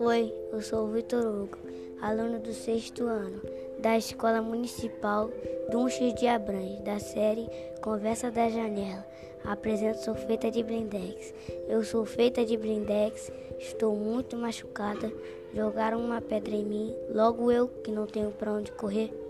Oi, eu sou o Vitor Hugo, aluno do sexto ano da Escola Municipal Dunches de Abrantes, da série Conversa da Janela. Apresento Sou Feita de Blindex. Eu sou feita de Blindex, estou muito machucada. Jogaram uma pedra em mim, logo eu que não tenho para onde correr.